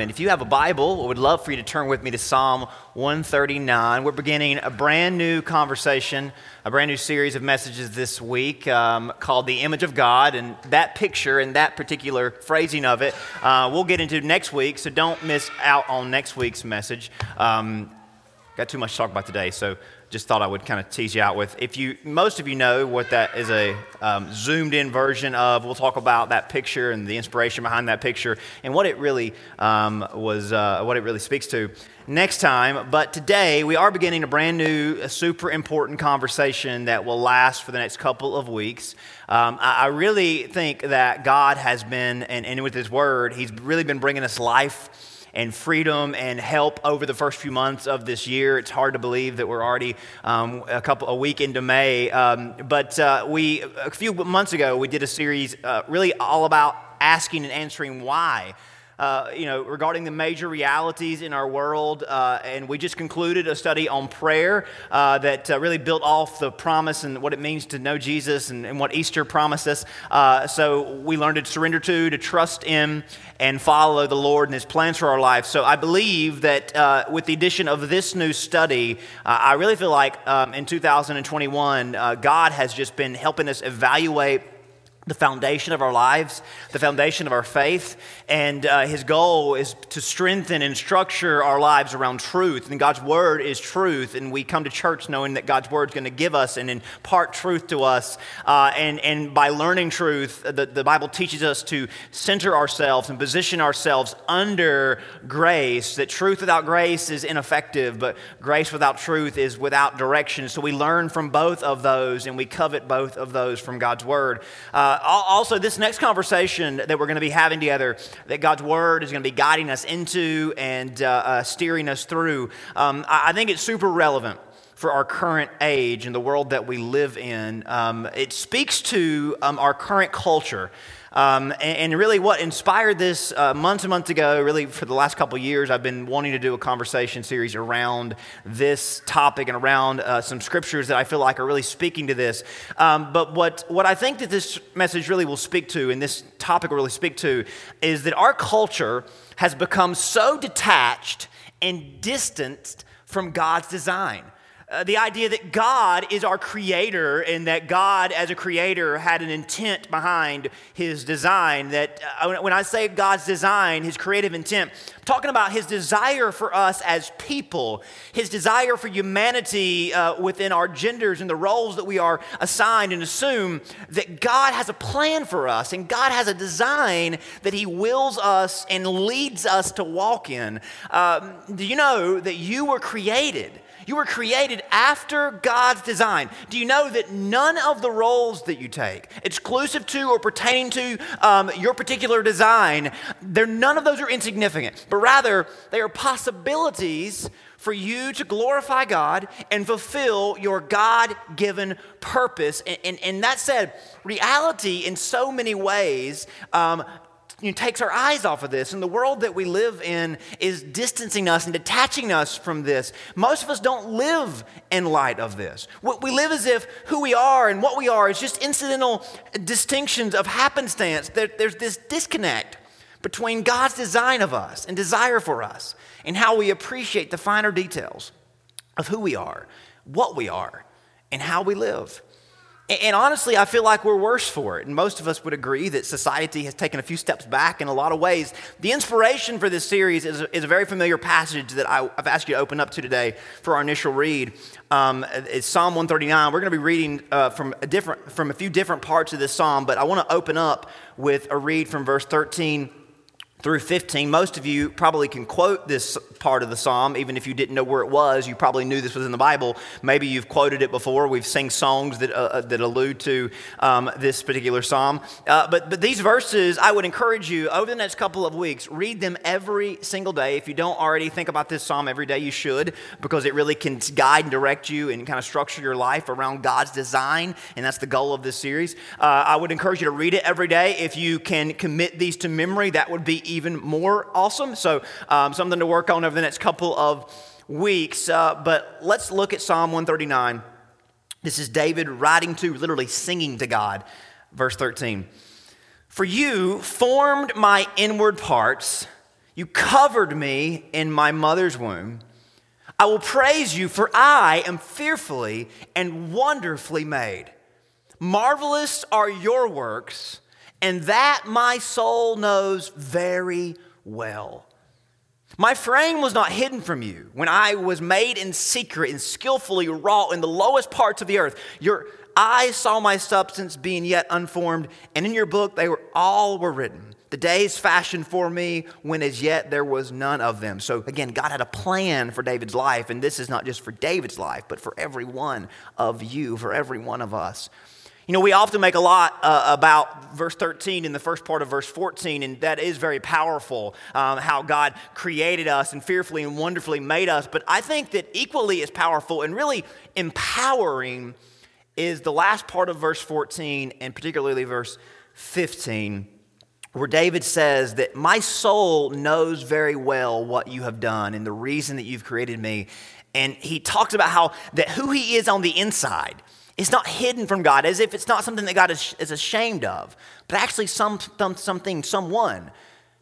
And if you have a Bible, I would love for you to turn with me to Psalm 139. We're beginning a brand new conversation, a brand new series of messages this week um, called The Image of God. And that picture and that particular phrasing of it, uh, we'll get into next week, so don't miss out on next week's message. Um, got too much to talk about today, so just thought I would kind of tease you out with. If you, most of you know what that is a um, zoomed in version of. We'll talk about that picture and the inspiration behind that picture and what it really um, was, uh, what it really speaks to next time. But today we are beginning a brand new, a super important conversation that will last for the next couple of weeks. Um, I, I, really think that God has been, and, and with His Word, He's really been bringing us life and freedom and help over the first few months of this year. It's hard to believe that we're already um, a couple a week into May, um, but uh, we a few months ago we did a series uh, really all about asking and answering why uh, you know, regarding the major realities in our world. Uh, and we just concluded a study on prayer uh, that uh, really built off the promise and what it means to know Jesus and, and what Easter promised us. Uh, so we learned to surrender to, to trust in, and follow the Lord and His plans for our life. So I believe that uh, with the addition of this new study, I really feel like um, in 2021, God has just been helping us evaluate the foundation of our lives, the foundation of our faith. And uh, his goal is to strengthen and structure our lives around truth. And God's word is truth. And we come to church knowing that God's word is going to give us and impart truth to us. Uh, and, and by learning truth, the, the Bible teaches us to center ourselves and position ourselves under grace. That truth without grace is ineffective, but grace without truth is without direction. So we learn from both of those and we covet both of those from God's word. Uh, uh, also, this next conversation that we're going to be having together, that God's Word is going to be guiding us into and uh, uh, steering us through, um, I, I think it's super relevant for our current age and the world that we live in. Um, it speaks to um, our current culture. Um, and, and, really, what inspired this uh, months and months ago, really for the last couple years, I've been wanting to do a conversation series around this topic and around uh, some scriptures that I feel like are really speaking to this. Um, but what, what I think that this message really will speak to, and this topic will really speak to, is that our culture has become so detached and distanced from God's design. Uh, the idea that God is our creator and that God, as a creator, had an intent behind his design. That uh, when I say God's design, his creative intent, I'm talking about his desire for us as people, his desire for humanity uh, within our genders and the roles that we are assigned, and assume that God has a plan for us and God has a design that he wills us and leads us to walk in. Um, do you know that you were created? You were created after God's design. Do you know that none of the roles that you take, exclusive to or pertaining to um, your particular design, none of those are insignificant, but rather they are possibilities for you to glorify God and fulfill your God given purpose. And, and, and, that said, reality in so many ways um, you know, takes our eyes off of this. And the world that we live in is distancing us and detaching us from this. Most of us don't live in light of this. We live as if who we are and what we are is just incidental distinctions of happenstance. There's this disconnect between God's design of us and desire for us and how we appreciate the finer details of who we are, what we are, and how we live. And honestly, I feel like we're worse for it. And most of us would agree that society has taken a few steps back in a lot of ways. The inspiration for this series is a, is a very familiar passage that I, have asked you to open up to today for our initial read. Um, it's Psalm 139. We're going to be reading uh, from, a different, from a few different parts of this psalm, but I want to open up with a read from verse 13 through 15. Most of you probably can quote this part of the psalm, even if you didn't know where it was. You probably knew this was in the Bible. Maybe you've quoted it before. We've sung songs that, uh, uh, that allude to um, this particular psalm. Uh, but, but these verses, I would encourage you over the next couple of weeks, read them every single day. If you don't already think about this psalm every day, you should, because it really can guide and direct you and kind of structure your life around God's design. And that's the goal of this series. Uh, I would encourage you to read it every day. If you can commit these to memory, that would be even more awesome. So, um, something to work on over the next couple of weeks. Uh, but let's look at Psalm 139. This is David writing to, literally singing to God. Verse 13 For you formed my inward parts, You covered me in my mother's womb. I will praise you, for I am fearfully and wonderfully made. Marvelous are your works, and that my soul knows very well. My frame was not hidden from you when I was made in secret and skillfully wrought in the lowest parts of the earth. Your eyes saw my substance being yet unformed, and in your book they were all were written. The days fashioned for me when as yet there was none of them. So again, God had a plan for David's life, and this is not just for David's life, but for every one of you, for every one of us. You know, we often make a lot uh, about verse 13 in the first part of verse 14, and that is very powerful um, how God created us and fearfully and wonderfully made us. But I think that equally as powerful and really empowering is the last part of verse 14, and particularly verse 15, where David says that my soul knows very well what you have done and the reason that you've created me. And he talks about how that who he is on the inside it's not hidden from God, as if it's not something that God is, is ashamed of, but actually some, some, something, someone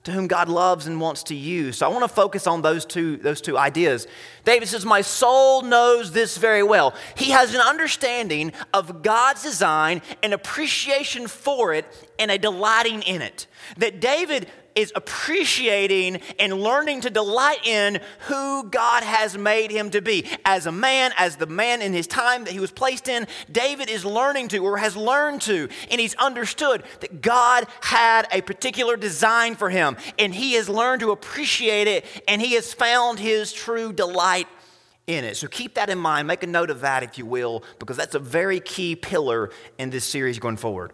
to whom God loves and wants to use. So I want to focus on those two, those two ideas. David says, My soul knows this very well. He has an understanding of God's design, an appreciation for it, and a delighting in it. That David is appreciating and learning to delight in who God has made him to be. As a man, as the man in his time that he was placed in, David is learning to or has learned to, and he's understood that God had a particular design for him, and he has learned to appreciate it, and he has found his true delight in it. So keep that in mind. Make a note of that, if you will, because that's a very key pillar in this series going forward.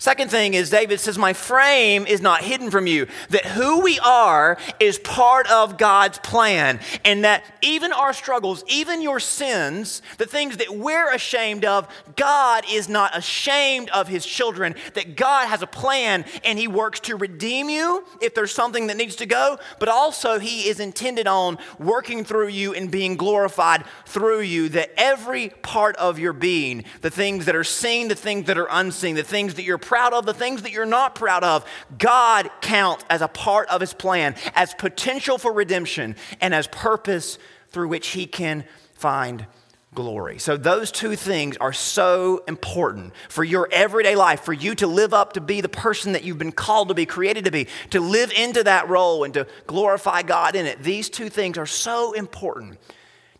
Second thing is, David says, My frame is not hidden from you. That who we are is part of God's plan. And that even our struggles, even your sins, the things that we're ashamed of, God is not ashamed of his children. That God has a plan and he works to redeem you if there's something that needs to go, but also he is intended on working through you and being glorified through you. That every part of your being, the things that are seen, the things that are unseen, the things that you're proud of, the things that you're not proud of, God counts as a part of his plan, as potential for redemption, and as purpose through which he can find glory. So, those two things are so important for your everyday life, for you to live up to be the person that you've been called to be, created to be, to live into that role and to glorify God in it. These two things are so important.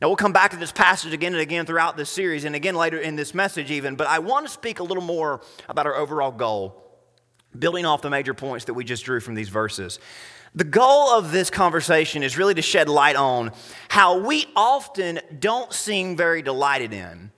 Now, we'll come back to this passage again and again throughout this series and again later in this message, even, but I want to speak a little more about our overall goal, building off the major points that we just drew from these verses. The goal of this conversation is really to shed light on how we often don't seem very delighted in,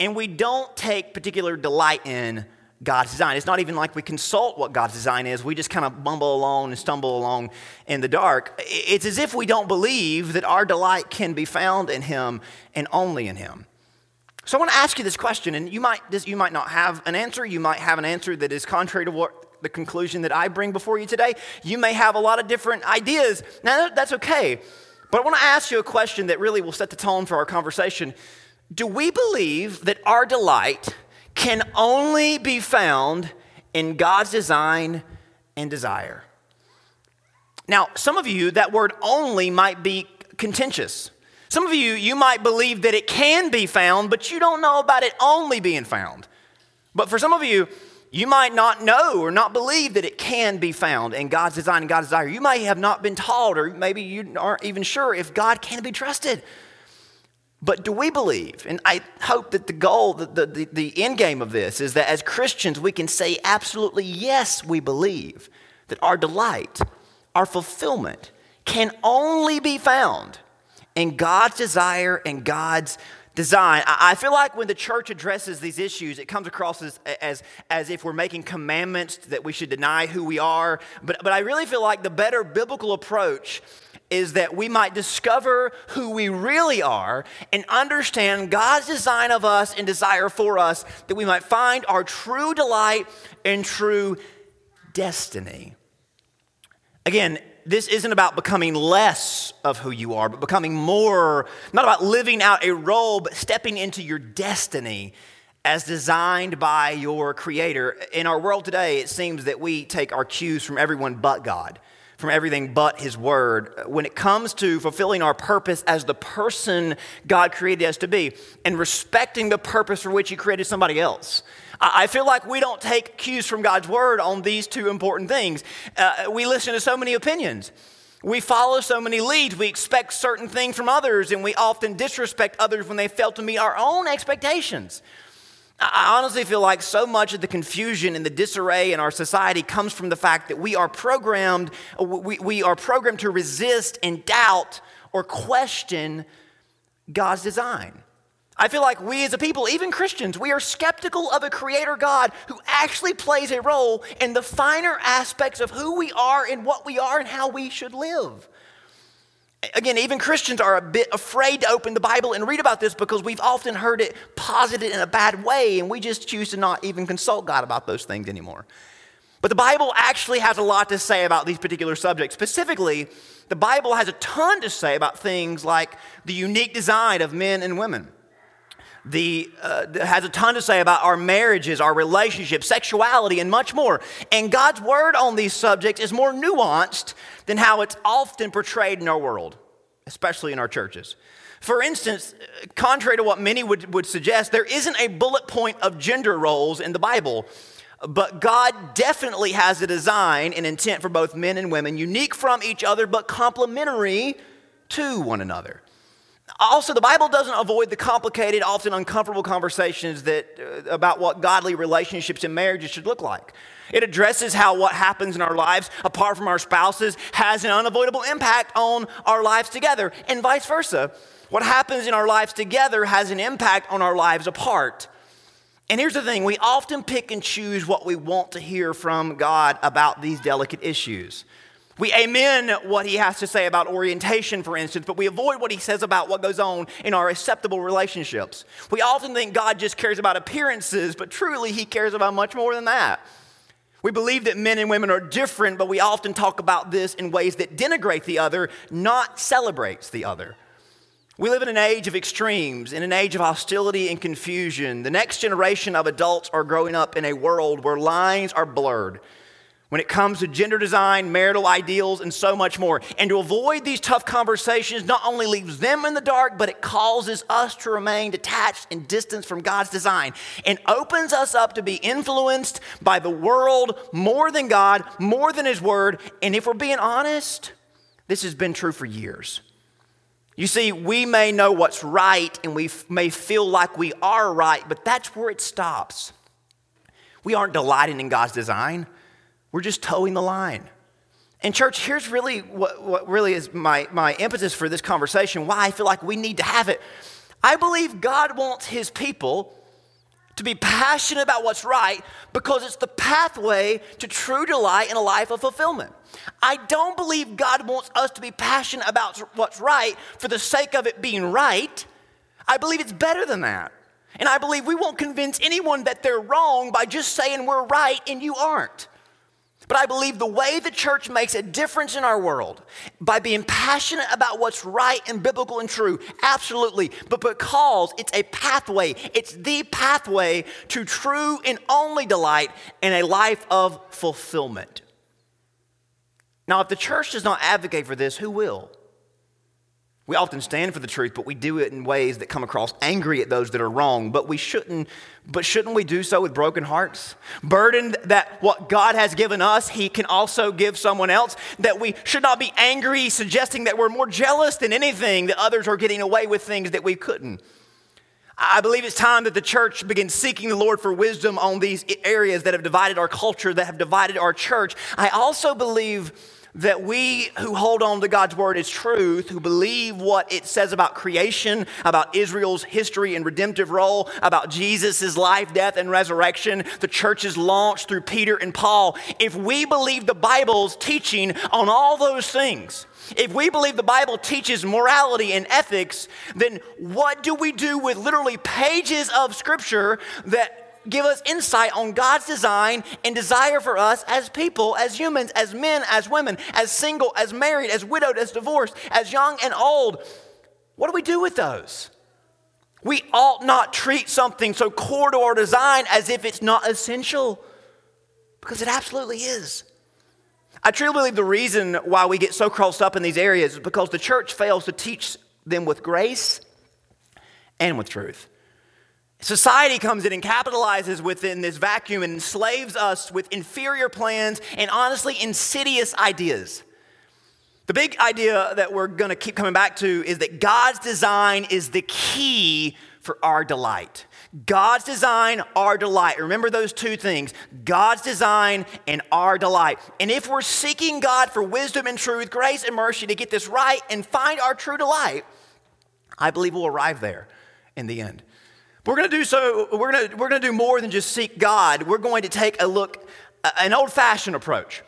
and we don't take particular delight in God's design. It's not even like we consult what God's design is. We just kind of bumble along and stumble along in the dark. It's as if we don't believe that our delight can be found in Him and only in Him. So I want to ask you this question, and you might, you might not have an answer. You might have an answer that is contrary to what the conclusion that I bring before you today. You may have a lot of different ideas. Now, that's okay. But I want to ask you a question that really will set the tone for our conversation. Do we believe that our delight can only be found in God's design and desire. Now, some of you, that word only might be contentious. Some of you, you might believe that it can be found, but you don't know about it only being found. But for some of you, you might not know or not believe that it can be found in God's design and God's desire. You may have not been taught, or maybe you aren't even sure if God can be trusted. But do we believe, and I hope that the goal, the, the, the end game of this is that as Christians we can say absolutely yes, we believe that our delight, our fulfillment can only be found in God's desire and God's design. I feel like when the church addresses these issues, it comes across as, as, as if we're making commandments that we should deny who we are. But, but I really feel like the better biblical approach is that we might discover who we really are and understand God's design of us and desire for us, that we might find our true delight and true destiny. Again, this isn't about becoming less of who you are, but becoming more, not about living out a role, but stepping into your destiny as designed by your Creator. In our world today, it seems that we take our cues from everyone but God from everything but His Word when it comes to fulfilling our purpose as the person God created us to be and respecting the purpose for which He created somebody else. I feel like we don't take cues from God's Word on these two important things. Uh, we listen to so many opinions. We follow so many leads. We expect certain things from others, and we often disrespect others when they fail to meet our own expectations. I honestly feel like so much of the confusion and the disarray in our society comes from the fact that we are programmed, we, we are programmed to resist and doubt or question God's design. I feel like we as a people, even Christians, we are skeptical of a creator God who actually plays a role in the finer aspects of who we are and what we are and how we should live. Again, even Christians are a bit afraid to open the Bible and read about this because we've often heard it posited in a bad way, and we just choose to not even consult God about those things anymore. But the Bible actually has a lot to say about these particular subjects. Specifically, the Bible has a ton to say about things like the unique design of men and women. The, uh, has a ton to say about our marriages, our relationships, sexuality, and much more. And God's word on these subjects is more nuanced than how it's often portrayed in our world, especially in our churches. For instance, contrary to what many would, would suggest, there isn't a bullet point of gender roles in the Bible. But God definitely has a design and intent for both men and women, unique from each other, but complementary to one another. Also, the Bible doesn't avoid the complicated, often uncomfortable conversations that, uh, about what godly relationships and marriages should look like. It addresses how what happens in our lives, apart from our spouses, has an unavoidable impact on our lives together, and vice versa. What happens in our lives together has an impact on our lives apart. And here's the thing we often pick and choose what we want to hear from God about these delicate issues. We amen what he has to say about orientation, for instance, but we avoid what he says about what goes on in our acceptable relationships. We often think God just cares about appearances, but truly he cares about much more than that. We believe that men and women are different, but we often talk about this in ways that denigrate the other, not celebrates the other. We live in an age of extremes, in an age of hostility and confusion. The next generation of adults are growing up in a world where lines are blurred when it comes to gender design, marital ideals, and so much more. And to avoid these tough conversations not only leaves them in the dark, but it causes us to remain detached and distant from God's design and opens us up to be influenced by the world more than God, more than His Word. And if we're being honest, this has been true for years. You see, we may know what's right and we may feel like we are right, but that's where it stops. We aren't delighting in God's design. We're just toeing the line. And, church, here's really what, what really is my, my emphasis for this conversation, why I feel like we need to have it. I believe God wants his people to be passionate about what's right because it's the pathway to true delight in a life of fulfillment. I don't believe God wants us to be passionate about what's right for the sake of it being right. I believe it's better than that. And I believe we won't convince anyone that they're wrong by just saying we're right and you aren't. But I believe the way the church makes a difference in our world by being passionate about what's right and biblical and true, absolutely. But because it's a pathway, it's the pathway to true and only delight in a life of fulfillment. Now, if the church does not advocate for this, who will? We often stand for the truth, but we do it in ways that come across angry at those that are wrong. But we shouldn't, but shouldn't we do so with broken hearts? Burdened that what God has given us, He can also give someone else. That we should not be angry, suggesting that we're more jealous than anything, that others are getting away with things that we couldn't. I believe it's time that the church begins seeking the Lord for wisdom on these areas that have divided our culture, that have divided our church. I also believe that we who hold on to God's word as truth, who believe what it says about creation, about Israel's history and redemptive role, about Jesus' life, death, and resurrection, the church's launch through Peter and Paul, if we believe the Bible's teaching on all those things, if we believe the Bible teaches morality and ethics, then what do we do with literally pages of scripture that give us insight on God's design and desire for us as people, as humans, as men, as women, as single, as married, as widowed, as divorced, as young and old. What do we do with those? We ought not treat something so core to our design as if it's not essential, because it absolutely is. I truly believe the reason why we get so crossed up in these areas is because the church fails to teach them with grace and with truth. Society comes in and capitalizes within this vacuum and enslaves us with inferior plans and honestly insidious ideas. The big idea that we're going to keep coming back to is that God's design is the key for our delight. God's design, our delight. Remember those two things God's design and our delight. And if we're seeking God for wisdom and truth, grace and mercy to get this right and find our true delight, I believe we'll arrive there in the end. We're going to do so, we're going to, we're going to do more than just seek God. We're going to take a look, an old fashioned approach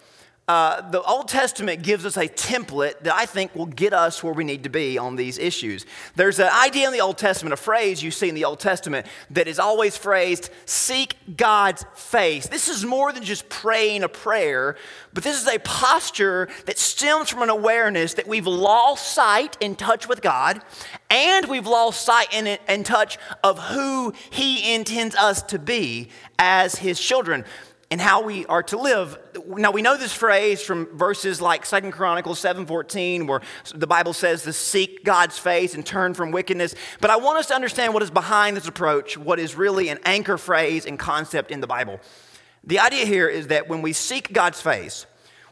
uh, the Old Testament gives us a template that I think will get us where we need to be on these issues. There's an idea in the Old Testament, a phrase you see in the Old Testament that is always phrased, seek God's face. This is more than just praying a prayer, but this is a posture that stems from an awareness that we've lost sight in touch with God, and we've lost sight in, in touch of who He intends us to be as His children and how we are to live. Now we know this phrase from verses like Second Chronicles 7:14 where the Bible says to seek God's face and turn from wickedness, but I want us to understand what is behind this approach, what is really an anchor phrase and concept in the Bible. The idea here is that when we seek God's face,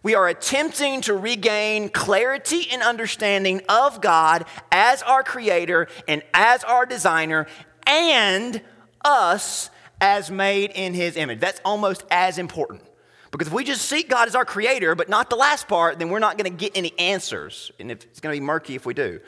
we are attempting to regain clarity and understanding of God as our creator and as our designer and us as made in his image. That's almost as important. Because if we just seek God as our creator, but not the last part, then we're not going to get any answers. And it's going to be murky if we do.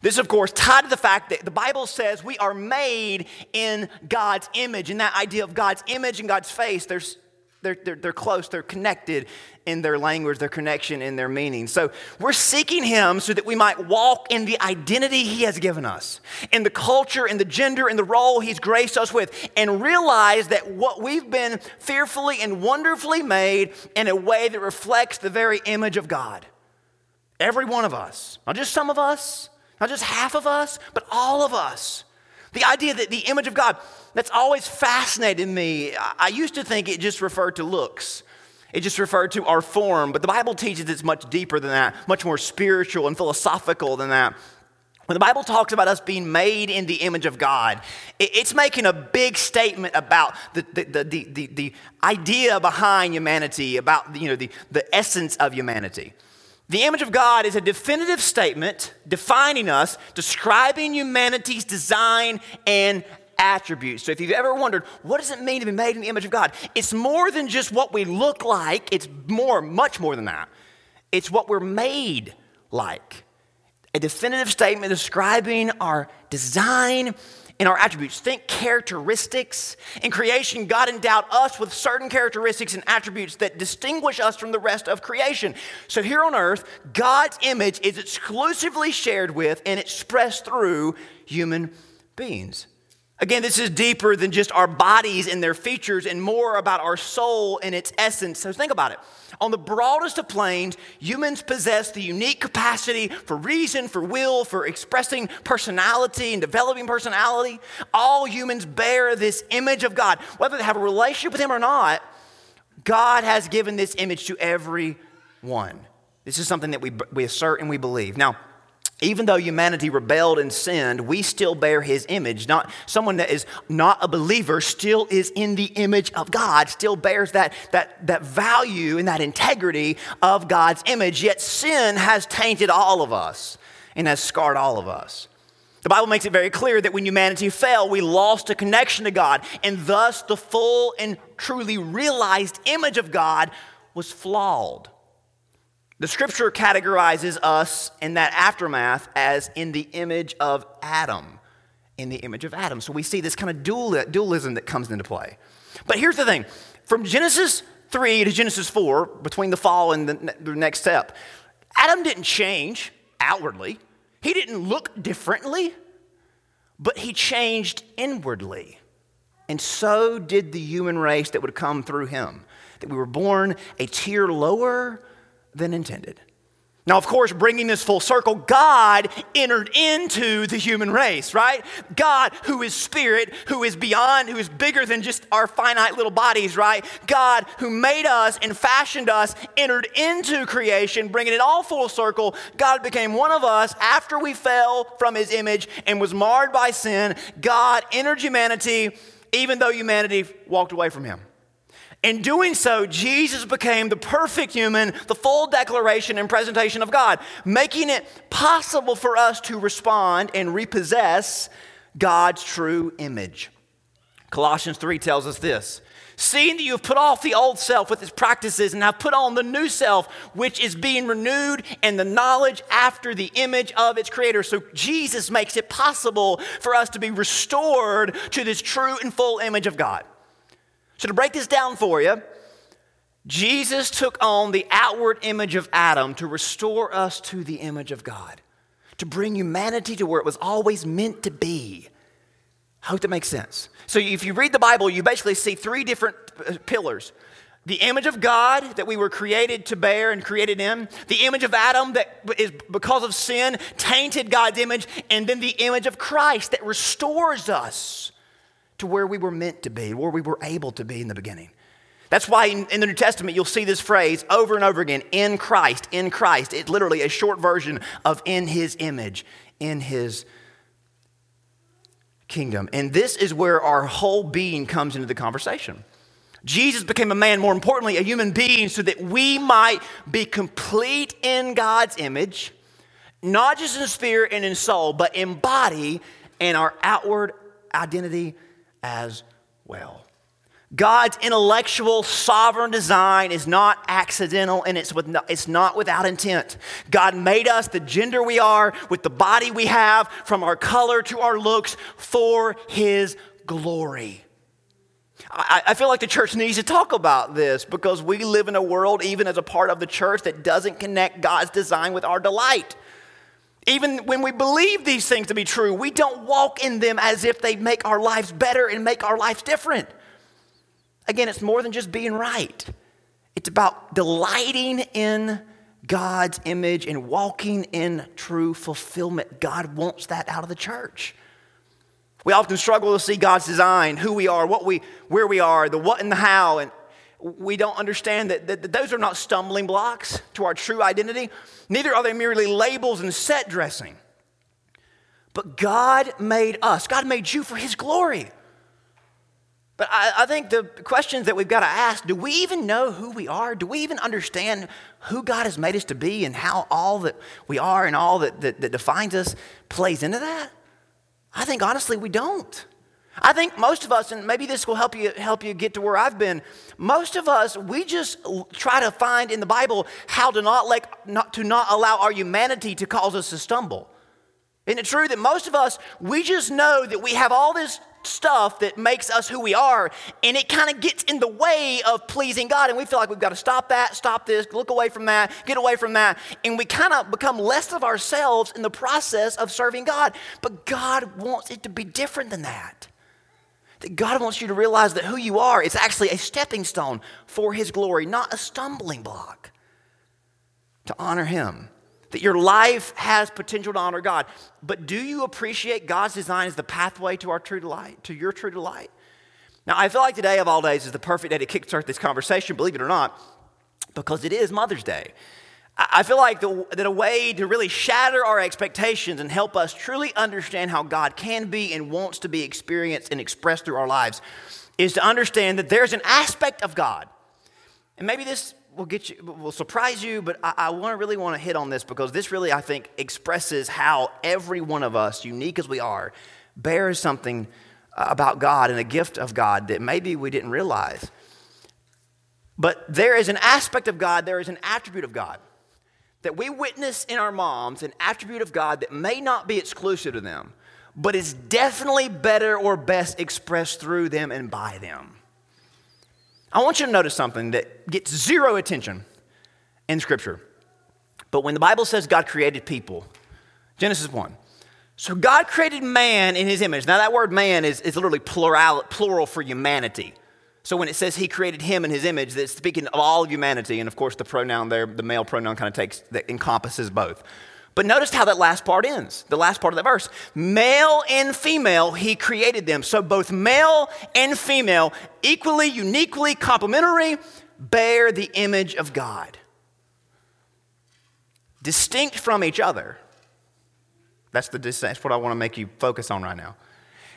This, of course, tied to the fact that the Bible says we are made in God's image. And that idea of God's image and God's face, there's they're, they're, they're close, they're connected in their language, their connection in their meaning. So we're seeking Him so that we might walk in the identity He has given us, in the culture, in the gender, in the role He's graced us with, and realize that what we've been fearfully and wonderfully made in a way that reflects the very image of God. Every one of us, not just some of us, not just half of us, but all of us. The idea that the image of God, that's always fascinated me. I used to think it just referred to looks. It just referred to our form, but the Bible teaches it's much deeper than that, much more spiritual and philosophical than that. When the Bible talks about us being made in the image of God, it's making a big statement about the, the, the, the, the idea behind humanity, about you know, the, the essence of humanity. The image of God is a definitive statement defining us, describing humanity's design and attributes. So if you've ever wondered, what does it mean to be made in the image of God? It's more than just what we look like, it's more, much more than that. It's what we're made like. A definitive statement describing our design and our attributes. Think characteristics. In creation, God endowed us with certain characteristics and attributes that distinguish us from the rest of creation. So here on earth, God's image is exclusively shared with and expressed through human beings. Again, this is deeper than just our bodies and their features and more about our soul and its essence. So think about it. On the broadest of planes, humans possess the unique capacity for reason, for will, for expressing personality and developing personality. All humans bear this image of God. Whether they have a relationship with Him or not, God has given this image to everyone. This is something that we, we assert and we believe. Now, even though humanity rebelled and sinned, we still bear his image. Not someone that is not a believer still is in the image of God, still bears that, that, that value and that integrity of God's image. Yet sin has tainted all of us and has scarred all of us. The Bible makes it very clear that when humanity fell, we lost a connection to God, and thus the full and truly realized image of God was flawed. The scripture categorizes us in that aftermath as in the image of Adam. In the image of Adam. So we see this kind of dual, dualism that comes into play. But here's the thing from Genesis 3 to Genesis 4, between the fall and the, the next step, Adam didn't change outwardly, he didn't look differently, but he changed inwardly. And so did the human race that would come through him. That we were born a tier lower than intended. Now, of course, bringing this full circle, God entered into the human race, right? God, who is spirit, who is beyond, who is bigger than just our finite little bodies, right? God, who made us and fashioned us, entered into creation, bringing it all full circle. God became one of us after we fell from his image and was marred by sin. God entered humanity, even though humanity walked away from him. In doing so, Jesus became the perfect human, the full declaration and presentation of God, making it possible for us to respond and repossess God's true image. Colossians 3 tells us this Seeing that you have put off the old self with its practices and have put on the new self, which is being renewed in the knowledge after the image of its creator. So Jesus makes it possible for us to be restored to this true and full image of God. So, to break this down for you, Jesus took on the outward image of Adam to restore us to the image of God, to bring humanity to where it was always meant to be. I hope that makes sense. So, if you read the Bible, you basically see three different pillars the image of God that we were created to bear and created in, the image of Adam that is because of sin tainted God's image, and then the image of Christ that restores us to where we were meant to be, where we were able to be in the beginning. That's why in, the New Testament you'll see this phrase over and over again in Christ, in Christ. It's literally a short version of in his image, in his kingdom. And this is where our whole being comes into the conversation. Jesus became a man, more importantly, a human being, so that we might be complete in God's image, not just in spirit and in soul, but in body and our outward identity as well. God's intellectual sovereign design is not accidental and it's, with it's not without intent. God made us the gender we are, with the body we have, from our color to our looks, for His glory. I, I feel like the church needs to talk about this because we live in a world, even as a part of the church, that doesn't connect God's design with our delight. Even when we believe these things to be true, we don't walk in them as if they make our lives better and make our lives different. Again, it's more than just being right, it's about delighting in God's image and walking in true fulfillment. God wants that out of the church. We often struggle to see God's design, who we are, what we, where we are, the what and the how, and we don't understand that, that, that, those are not stumbling blocks to our true identity. Neither are they merely labels and set dressing. But God made us, God made you for His glory. But I, I think the questions that we've got to ask do we even know who we are? Do we even understand who God has made us to be and how all that we are and all that, that, that defines us plays into that? I think honestly we don't. I think most of us, and maybe this will help you help you get to where I've been. Most of us, we just try to find in the Bible how to not like not to not allow our humanity to cause us to stumble. Isn't it true that most of us, we just know that we have all this stuff that makes us who we are, and it kind of gets in the way of pleasing God, and we feel like we've got to stop that, stop this, look away from that, get away from that, and we kind of become less of ourselves in the process of serving God. But God wants it to be different than that. That God wants you to realize that who you are is actually a stepping stone for His glory, not a stumbling block to honor Him. That your life has potential to honor God. But do you appreciate God's design as the pathway to our true delight, to your true delight? Now, I feel like today of all days is the perfect day to kickstart this conversation, believe it or not, because it is Mother's Day. I feel like the, that a way to really shatter our expectations and help us truly understand how God can be and wants to be experienced and expressed through our lives is to understand that there's an aspect of God. And maybe this will get you will surprise you, but I, I want to really want to hit on this because this really, I think, expresses how every one of us, unique as we are, bears something uh, about God and a gift of God that maybe we didn't realize. But there is an aspect of God, there is an attribute of God that we witness in our moms an attribute of God that may not be exclusive to them, but is definitely better or best expressed through them and by them. I want you to notice something that gets zero attention in Scripture. But when the Bible says God created people, Genesis 1. So God created man in his image. Now, that word man is, is literally plural, plural for humanity. So when it says he created him in his image, that's speaking of all of humanity. And of course, the pronoun there, the male pronoun kind of takes, that encompasses both. But notice how that last part ends, the last part of the verse. Male and female, he created them. So both male and female, equally, uniquely complementary, bear the image of God. Distinct from each other. That's, the, that's what I want to make you focus on right now.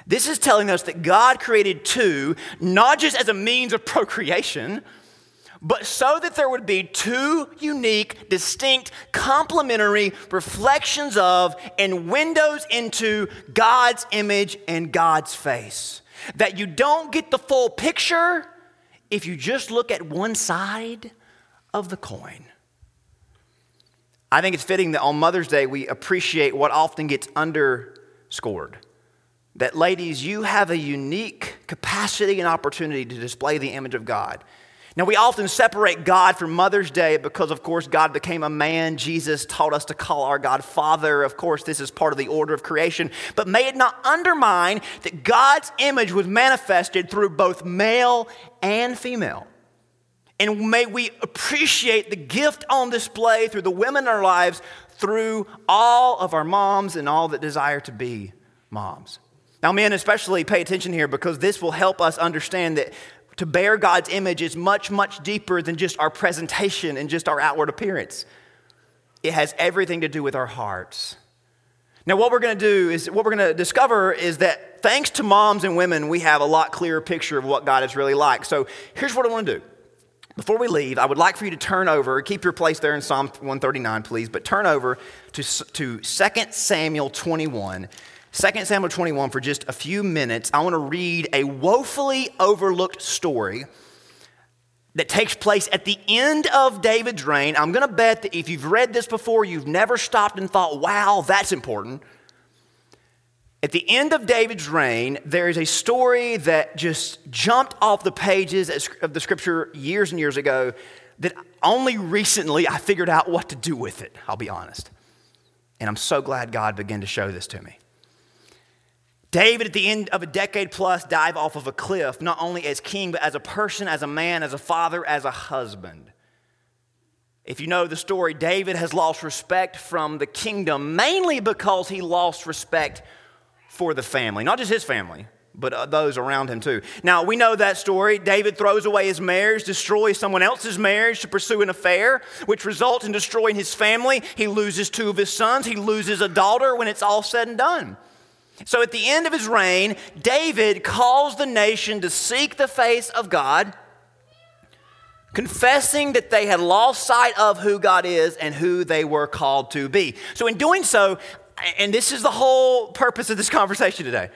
This is telling us that God created two, not just as a means of procreation, but so that there would be two unique, distinct, complementary reflections of and windows into God's image and God's face. That you don't get the full picture if you just look at one side of the coin. I think it's fitting that on Mother's Day we appreciate what often gets underscored. That, ladies, you have a unique capacity and opportunity to display the image of God. Now, we often separate God from Mother's Day because, of course, God became a man. Jesus taught us to call our God Father. Of course, this is part of the order of creation. But may it not undermine that God's image was manifested through both male and female. And may we appreciate the gift on display through the women in our lives, through all of our moms and all that desire to be moms. Now, men, especially pay attention here because this will help us understand that to bear God's image is much, much deeper than just our presentation and just our outward appearance. It has everything to do with our hearts. Now, what we're going to do is, what we're going to discover is that thanks to moms and women, we have a lot clearer picture of what God is really like. So here's what I want to do. Before we leave, I would like for you to turn over, keep your place there in Psalm 139, please, but turn over to, to 2 Samuel 21. 2 Samuel 21 for just a few minutes. I want to read a woefully overlooked story that takes place at the end of David's reign. I'm going to bet that if you've read this before, you've never stopped and thought, wow, that's important. At the end of David's reign, there is a story that just jumped off the pages of the scripture years and years ago that only recently I figured out what to do with it, I'll be honest. And I'm so glad God began to show this to me. David, at the end of a decade plus, dive off of a cliff, not only as king, but as a person, as a man, as a father, as a husband. If you know the story, David has lost respect from the kingdom mainly because he lost respect for the family. Not just his family, but uh, those around him too. Now, we know that story. David throws away his marriage, destroys someone else's marriage to pursue an affair, which results in destroying his family. He loses two of his sons, he loses a daughter when it's all said and done. So at the end of his reign, David calls the nation to seek the face of God, confessing that they had lost sight of who God is and who they were called to be. So in doing so, and this is the whole purpose of this conversation today.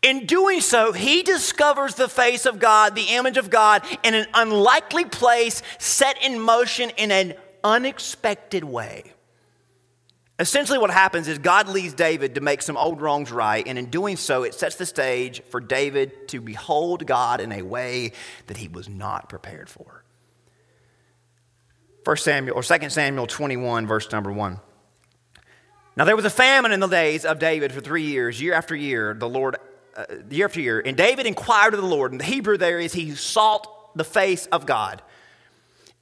In doing so, he discovers the face of God, the image of God, in an unlikely place, set in motion in an unexpected way. Essentially, what happens is God leads David to make some old wrongs right, and in doing so, it sets the stage for David to behold God in a way that he was not prepared for. 1 Samuel or 2 Samuel 21, verse number 1. Now there was a famine in the days of David for three years, year after year, the Lord, uh, year after year. And David inquired of the Lord, and the Hebrew there is he sought the face of God.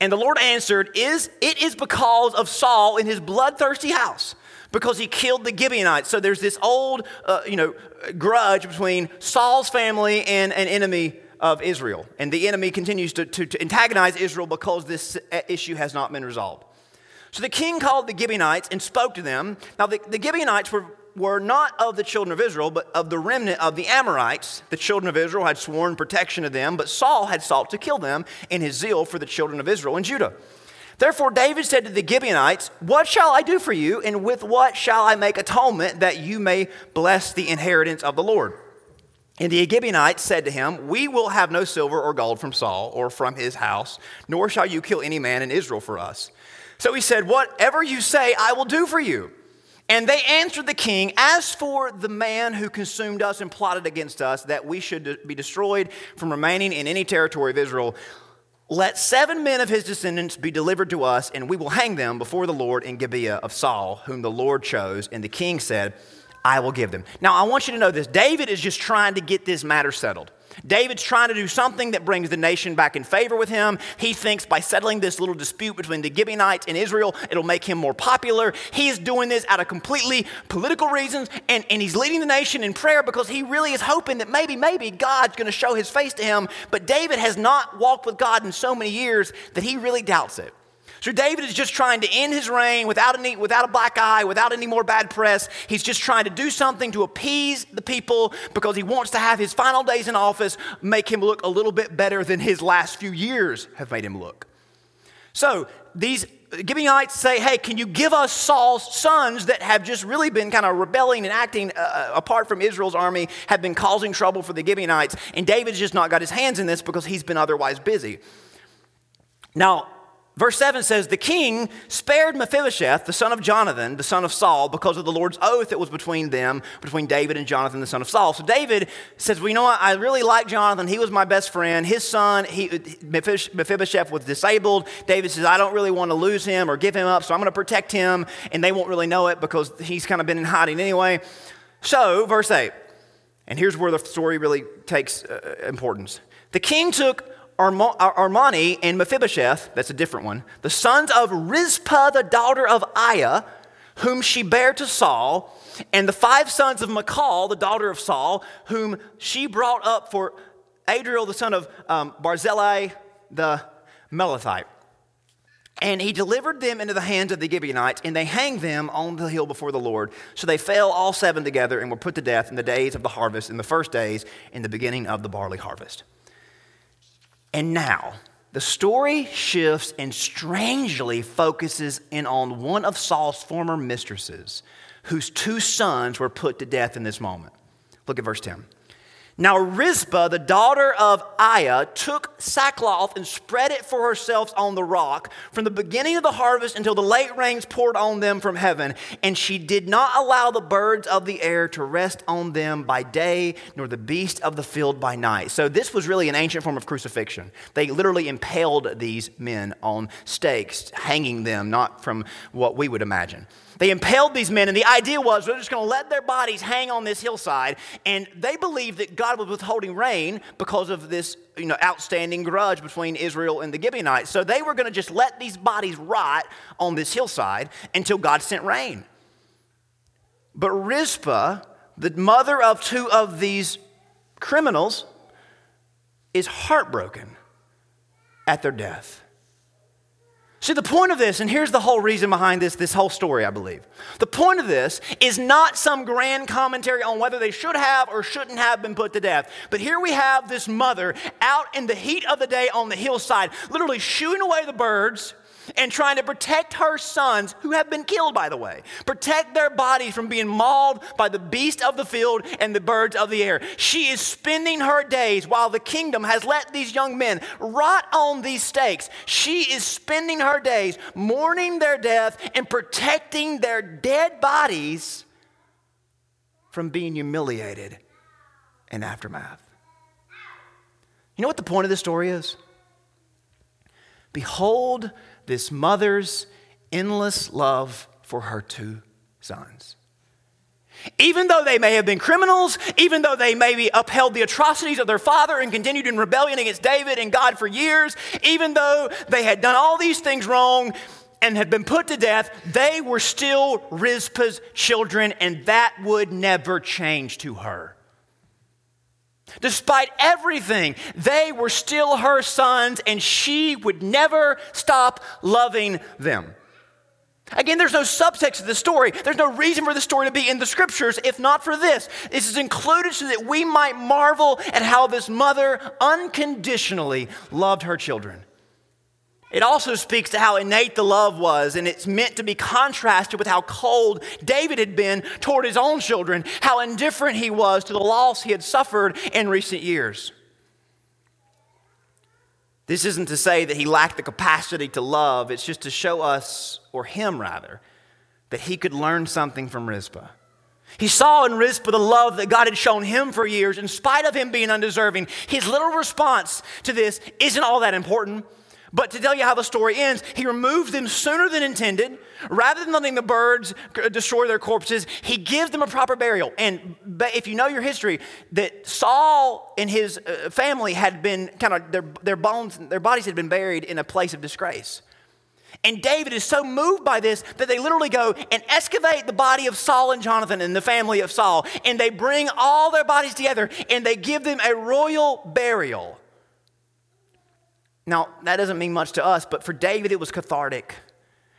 And the Lord answered, Is it is because of Saul in his bloodthirsty house, because he killed the Gibeonites. So there's this old, uh, you know, grudge between Saul's family and an enemy of Israel. And the enemy continues to, to, to antagonize Israel because this uh, issue has not been resolved. So the king called the Gibeonites and spoke to them. Now, the, the Gibeonites were were not of the children of Israel, but of the remnant of the Amorites. The children of Israel had sworn protection to them, but Saul had sought to kill them in his zeal for the children of Israel and Judah. Therefore, David said to the Gibeonites, What shall I do for you, and with what shall I make atonement that you may bless the inheritance of the Lord? And the Gibeonites said to him, We will have no silver or gold from Saul or from his house, nor shall you kill any man in Israel for us. So he said, Whatever you say, I will do for you. And they answered the king, As for the man who consumed us and plotted against us, that we should be destroyed from remaining in any territory of Israel, let seven men of his descendants be delivered to us, and we will hang them before the Lord in Gibeah of Saul, whom the Lord chose. And the king said, I will give them. Now, I want you to know this David is just trying to get this matter settled. David's trying to do something that brings the nation back in favor with him. He thinks by settling this little dispute between the Gibeonites and Israel, it'll make him more popular. He's doing this out of completely political reasons, and, and he's leading the nation in prayer because he really is hoping that maybe, maybe God's going to show his face to him. But David has not walked with God in so many years that he really doubts it. So David is just trying to end his reign without, any, without a black eye, without any more bad press. He's just trying to do something to appease the people because he wants to have his final days in office make him look a little bit better than his last few years have made him look. So these Gibeonites say, hey, can you give us Saul's sons that have just really been kind of rebelling and acting uh, uh, apart from Israel's army, have been causing trouble for the Gibeonites? And David's just not got his hands in this because he's been otherwise busy. Now, Verse 7 says, The king spared Mephibosheth, the son of Jonathan, the son of Saul, because of the Lord's oath that was between them, between David and Jonathan, the son of Saul. So David says, Well, you know what? I really like Jonathan. He was my best friend. His son, he, Mephibosheth, was disabled. David says, I don't really want to lose him or give him up, so I'm going to protect him, and they won't really know it because he's kind of been in hiding anyway. So, verse 8, and here's where the story really takes uh, importance. The king took Armoni and Mephibosheth, that's a different one, the sons of Rizpah, the daughter of Aiah, whom she bare to Saul, and the five sons of Michal, the daughter of Saul, whom she brought up for Adriel, the son of um, Barzillai, the Meholathite. And he delivered them into the hands of the Gibeonites, and they hanged them on the hill before the Lord. So they fell all seven together and were put to death in the days of the harvest, in the first days, in the beginning of the barley harvest. And now, the story shifts and strangely focuses in on one of Saul's former mistresses, whose two sons were put to death in this moment. Look at verse 10. Now, Rizpah, the daughter of Aiah, took sackcloth and spread it for herself on the rock from the beginning of the harvest until the late rains poured on them from heaven. And she did not allow the birds of the air to rest on them by day, nor the beast of the field by night. So, this was really an ancient form of crucifixion. They literally impaled these men on stakes, hanging them, not from what we would imagine. They impaled these men, and the idea was they're just going to let their bodies hang on this hillside. And they believed that God was withholding rain because of this you know, outstanding grudge between Israel and the Gibeonites. So they were going to just let these bodies rot on this hillside until God sent rain. But Rizpah, the mother of two of these criminals, is heartbroken at their death. See, the point of this, and here's the whole reason behind this, this whole story, I believe. The point of this is not some grand commentary on whether they should have or shouldn't have been put to death. But here we have this mother out in the heat of the day on the hillside, literally shooing away the birds and trying to protect her sons, who have been killed, by the way, protect their bodies from being mauled by the beast of the field and the birds of the air. She is spending her days while the kingdom has let these young men rot on these stakes. She is spending her days mourning their death and protecting their dead bodies from being humiliated in aftermath. You know what the point of this story is? Behold this mother's endless love for her two sons. Even though they may have been criminals, even though they maybe upheld the atrocities of their father and continued in rebellion against David and God for years, even though they had done all these things wrong and had been put to death, they were still Rizpah's children, and that would never change to her. Despite everything, they were still her sons, and she would never stop loving them. Again, there's no subtext to the story. There's no reason for the story to be in the scriptures if not for this. This is included so that we might marvel at how this mother unconditionally loved her children. It also speaks to how innate the love was, and it's meant to be contrasted with how cold David had been toward his own children, how indifferent he was to the loss he had suffered in recent years. This isn't to say that he lacked the capacity to love, it's just to show us, or him rather, that he could learn something from Rizpah. He saw in Rizpah the love that God had shown him for years, in spite of him being undeserving. His little response to this isn't all that important But to tell you how the story ends, he removes them sooner than intended. Rather than letting the birds destroy their corpses, he gives them a proper burial. And if you know your history, that Saul and his uh, family had been kind of, their, their bones, their bodies had been buried in a place of disgrace. And David is so moved by this that they literally go and excavate the body of Saul and Jonathan and the family of Saul. And they bring all their bodies together and they give them a royal burial. Now, that doesn't mean much to us, but for David, it was cathartic.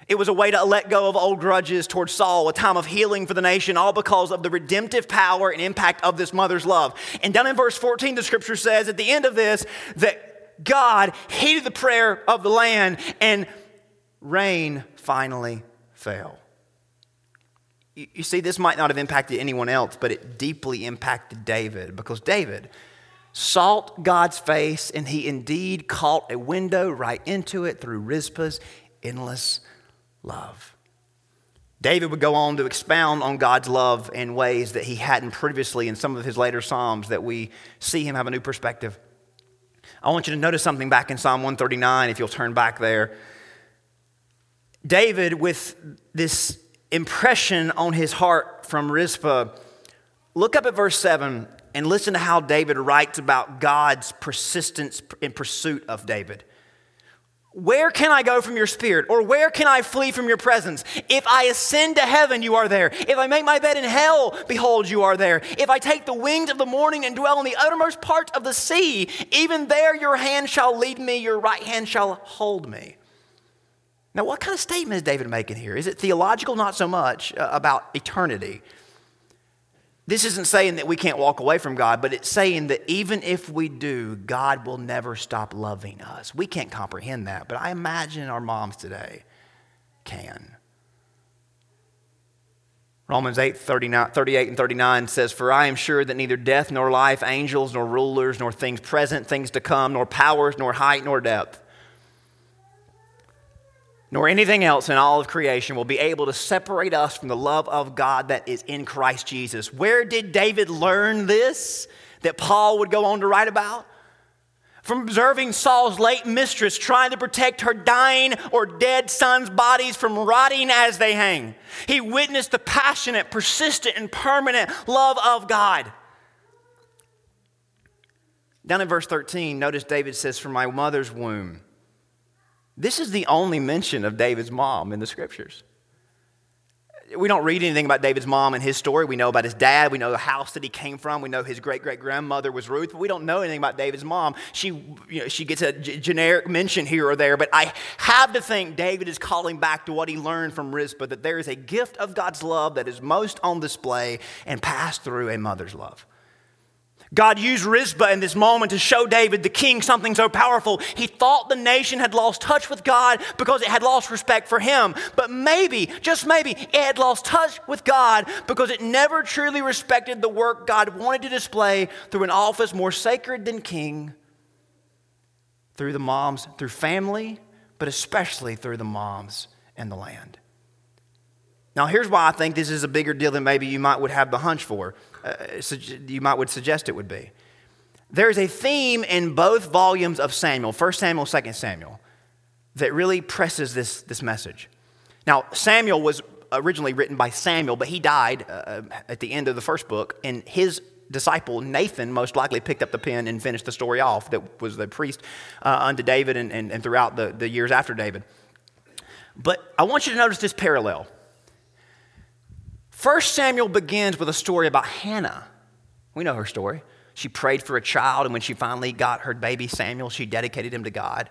It was a way to let go of old grudges towards Saul, a time of healing for the nation, all because of the redemptive power and impact of this mother's love. And down in verse 14, the scripture says at the end of this that God heeded the prayer of the land and rain finally fell. You see, this might not have impacted anyone else, but it deeply impacted David because David, sought God's face, and he indeed caught a window right into it through Rizpah's endless love. David would go on to expound on God's love in ways that he hadn't previously in some of his later Psalms that we see him have a new perspective. I want you to notice something back in Psalm 139, if you'll turn back there. David, with this impression on his heart from Rizpah, look up at verse 7 and listen to how David writes about God's persistence in pursuit of David. Where can I go from your spirit? Or where can I flee from your presence? If I ascend to heaven, you are there. If I make my bed in hell, behold, you are there. If I take the wings of the morning and dwell in the uttermost part of the sea, even there your hand shall lead me, your right hand shall hold me. Now, what kind of statement is David making here? Is it theological? Not so much uh, about eternity. This isn't saying that we can't walk away from God, but it's saying that even if we do, God will never stop loving us. We can't comprehend that, but I imagine our moms today can. Romans 8, 39, 38 and 39 says, For I am sure that neither death nor life, angels nor rulers, nor things present, things to come, nor powers, nor height, nor depth nor anything else in all of creation will be able to separate us from the love of God that is in Christ Jesus. Where did David learn this that Paul would go on to write about? From observing Saul's late mistress trying to protect her dying or dead son's bodies from rotting as they hang. He witnessed the passionate, persistent, and permanent love of God. Down in verse 13, notice David says, From my mother's womb this is the only mention of David's mom in the scriptures. We don't read anything about David's mom and his story. We know about his dad. We know the house that he came from. We know his great great grandmother was Ruth, but we don't know anything about David's mom. She, you know, she gets a g- generic mention here or there, but I have to think David is calling back to what he learned from Rizpah that there is a gift of God's love that is most on display and passed through a mother's love. God used Rizpah in this moment to show David, the king, something so powerful. He thought the nation had lost touch with God because it had lost respect for him. But maybe, just maybe, it had lost touch with God because it never truly respected the work God wanted to display through an office more sacred than king, through the moms, through family, but especially through the moms and the land. Now, here's why I think this is a bigger deal than maybe you might would have the hunch for uh, you might would suggest it would be. There's a theme in both volumes of Samuel, 1 Samuel, 2 Samuel, that really presses this, this message. Now, Samuel was originally written by Samuel, but he died uh, at the end of the first book, and his disciple Nathan most likely picked up the pen and finished the story off that was the priest uh, unto David and, and, and throughout the, the years after David. But I want you to notice this parallel. First Samuel begins with a story about Hannah. We know her story. She prayed for a child, and when she finally got her baby Samuel, she dedicated him to God.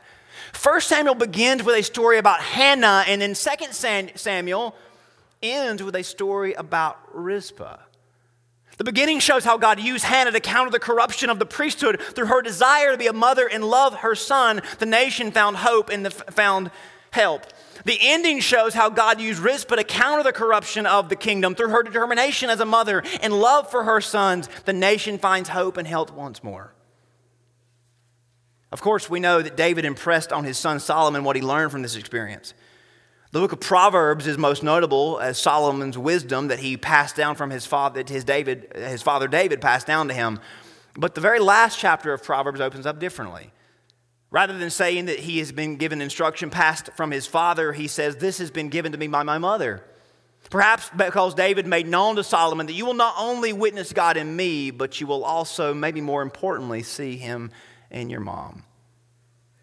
First Samuel begins with a story about Hannah, and then Second Samuel ends with a story about Rizpah. The beginning shows how God used Hannah to counter the corruption of the priesthood through her desire to be a mother and love her son. The nation found hope and found help. The ending shows how God used Rizpah to counter the corruption of the kingdom through her determination as a mother and love for her sons. The nation finds hope and health once more. Of course, we know that David impressed on his son Solomon what he learned from this experience. The book of Proverbs is most notable as Solomon's wisdom that he passed down from his father, his, David, his father David passed down to him. But the very last chapter of Proverbs opens up differently. Rather than saying that he has been given instruction passed from his father, he says, This has been given to me by my mother. Perhaps because David made known to Solomon that you will not only witness God in me, but you will also, maybe more importantly, see him in your mom.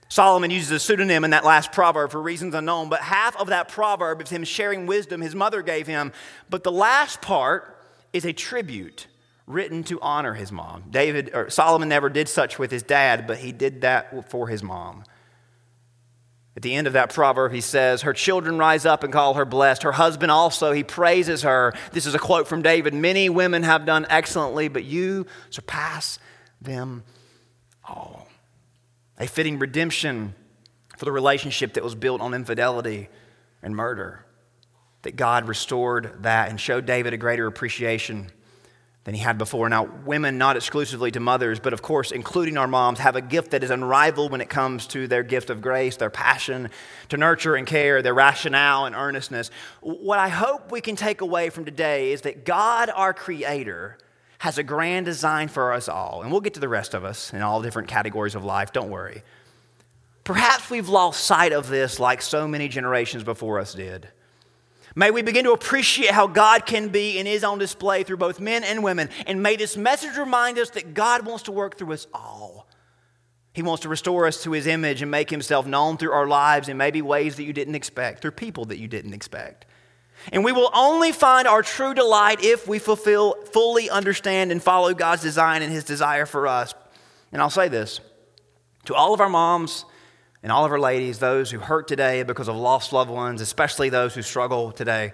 Solomon uses a pseudonym in that last proverb for reasons unknown, but half of that proverb is him sharing wisdom his mother gave him. But the last part is a tribute written to honor his mom. David or Solomon never did such with his dad, but he did that for his mom. At the end of that proverb, he says, Her children rise up and call her blessed. Her husband also, he praises her. This is a quote from David Many women have done excellently, but you surpass them all. A fitting redemption for the relationship that was built on infidelity and murder. That God restored that and showed David a greater appreciation than he had before. Now, women, not exclusively to mothers, but of course, including our moms, have a gift that is unrivaled when it comes to their gift of grace, their passion to nurture and care, their rationale and earnestness. What I hope we can take away from today is that God, our Creator, has a grand design for us all. And we'll get to the rest of us in all different categories of life, don't worry. Perhaps we've lost sight of this like so many generations before us did. May we begin to appreciate how God can be and is on display through both men and women. And may this message remind us that God wants to work through us all. He wants to restore us to his image and make himself known through our lives in maybe ways that you didn't expect, through people that you didn't expect. And we will only find our true delight if we fulfill, fully understand, and follow God's design and his desire for us. And I'll say this to all of our moms and all of our ladies, those who hurt today because of lost loved ones, especially those who struggle today.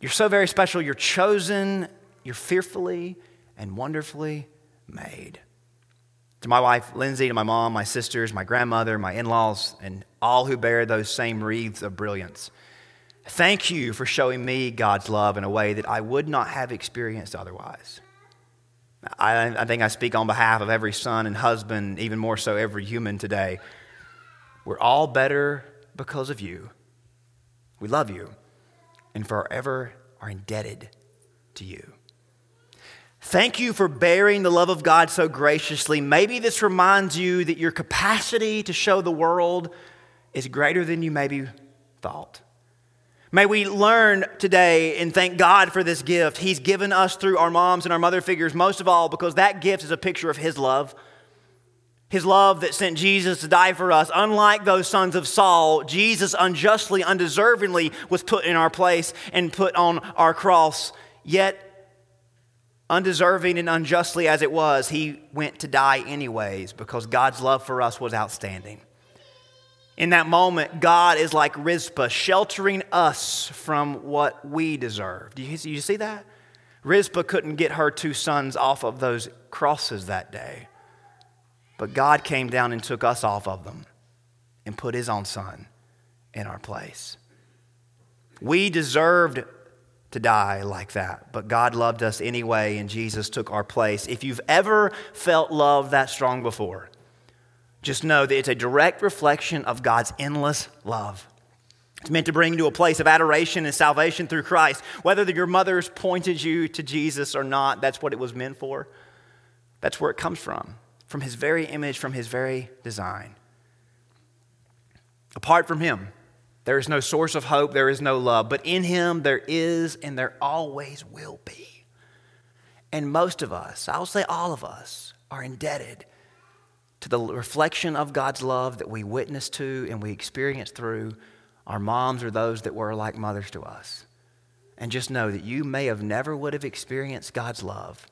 You're so very special. You're chosen. You're fearfully and wonderfully made. To my wife, Lindsay, to my mom, my sisters, my grandmother, my in laws, and all who bear those same wreaths of brilliance. Thank you for showing me God's love in a way that I would not have experienced otherwise. I, I think I speak on behalf of every son and husband, even more so every human today. We're all better because of you. We love you and forever are indebted to you. Thank you for bearing the love of God so graciously. Maybe this reminds you that your capacity to show the world is greater than you maybe thought. May we learn today and thank God for this gift He's given us through our moms and our mother figures, most of all because that gift is a picture of His love his love that sent Jesus to die for us. Unlike those sons of Saul, Jesus unjustly, undeservingly was put in our place and put on our cross. Yet, undeserving and unjustly as it was, he went to die anyways because God's love for us was outstanding. In that moment, God is like Rizpah, sheltering us from what we deserve. Do you, you see that? Rizpah couldn't get her two sons off of those crosses that day. But God came down and took us off of them and put his own son in our place. We deserved to die like that, but God loved us anyway, and Jesus took our place. If you've ever felt love that strong before, just know that it's a direct reflection of God's endless love. It's meant to bring you to a place of adoration and salvation through Christ. Whether your mother's pointed you to Jesus or not, that's what it was meant for. That's where it comes from from his very image, from his very design. Apart from him, there is no source of hope, there is no love, but in him there is and there always will be. And most of us, I'll say all of us, are indebted to the reflection of God's love that we witness to and we experience through our moms or those that were like mothers to us. And just know that you may have never would have experienced God's love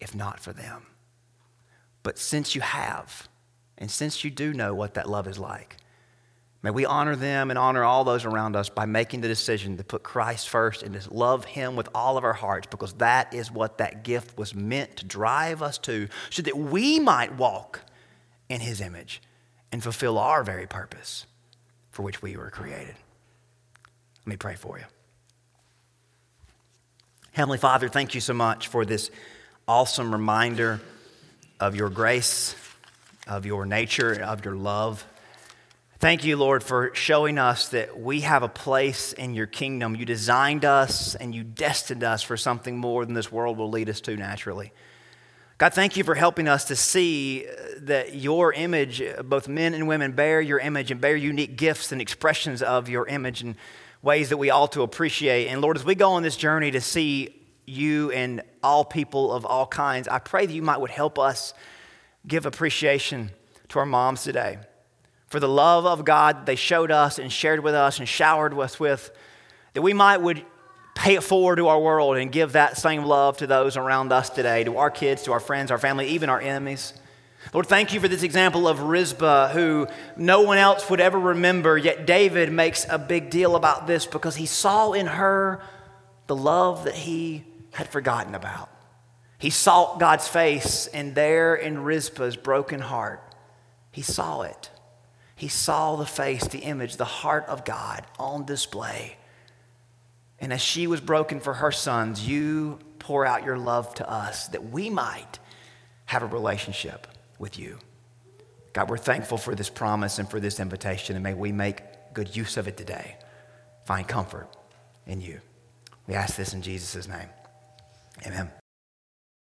if not for them. But since you have, and since you do know what that love is like, may we honor them and honor all those around us by making the decision to put Christ first and to love Him with all of our hearts, because that is what that gift was meant to drive us to, so that we might walk in His image and fulfill our very purpose for which we were created. Let me pray for you. Heavenly Father, thank you so much for this awesome reminder of your grace, of your nature, of your love. Thank you, Lord, for showing us that we have a place in your kingdom. You designed us and you destined us for something more than this world will lead us to naturally. God, thank you for helping us to see uh, that your image, uh, both men and women, bear your image and bear unique gifts and expressions of your image in ways that we ought to appreciate. And Lord, as we go on this journey to see you and all people of all kinds, I pray that you might would help us give appreciation to our moms today for the love of God they showed us and shared with us and showered us with, that we might would pay it forward to our world and give that same love to those around us today, to our kids, to our friends, our family, even our enemies. Lord, thank you for this example of Rizpah, who no one else would ever remember, yet David makes a big deal about this because he saw in her the love that he had forgotten about. He sought God's face, and there in Rizpah's broken heart, he saw it. He saw the face, the image, the heart of God on display. And as she was broken for her sons, you pour out your love to us that we might have a relationship with you. God, we're thankful for this promise and for this invitation, and may we make good use of it today. Find comfort in you. We ask this in Jesus' name. Amen.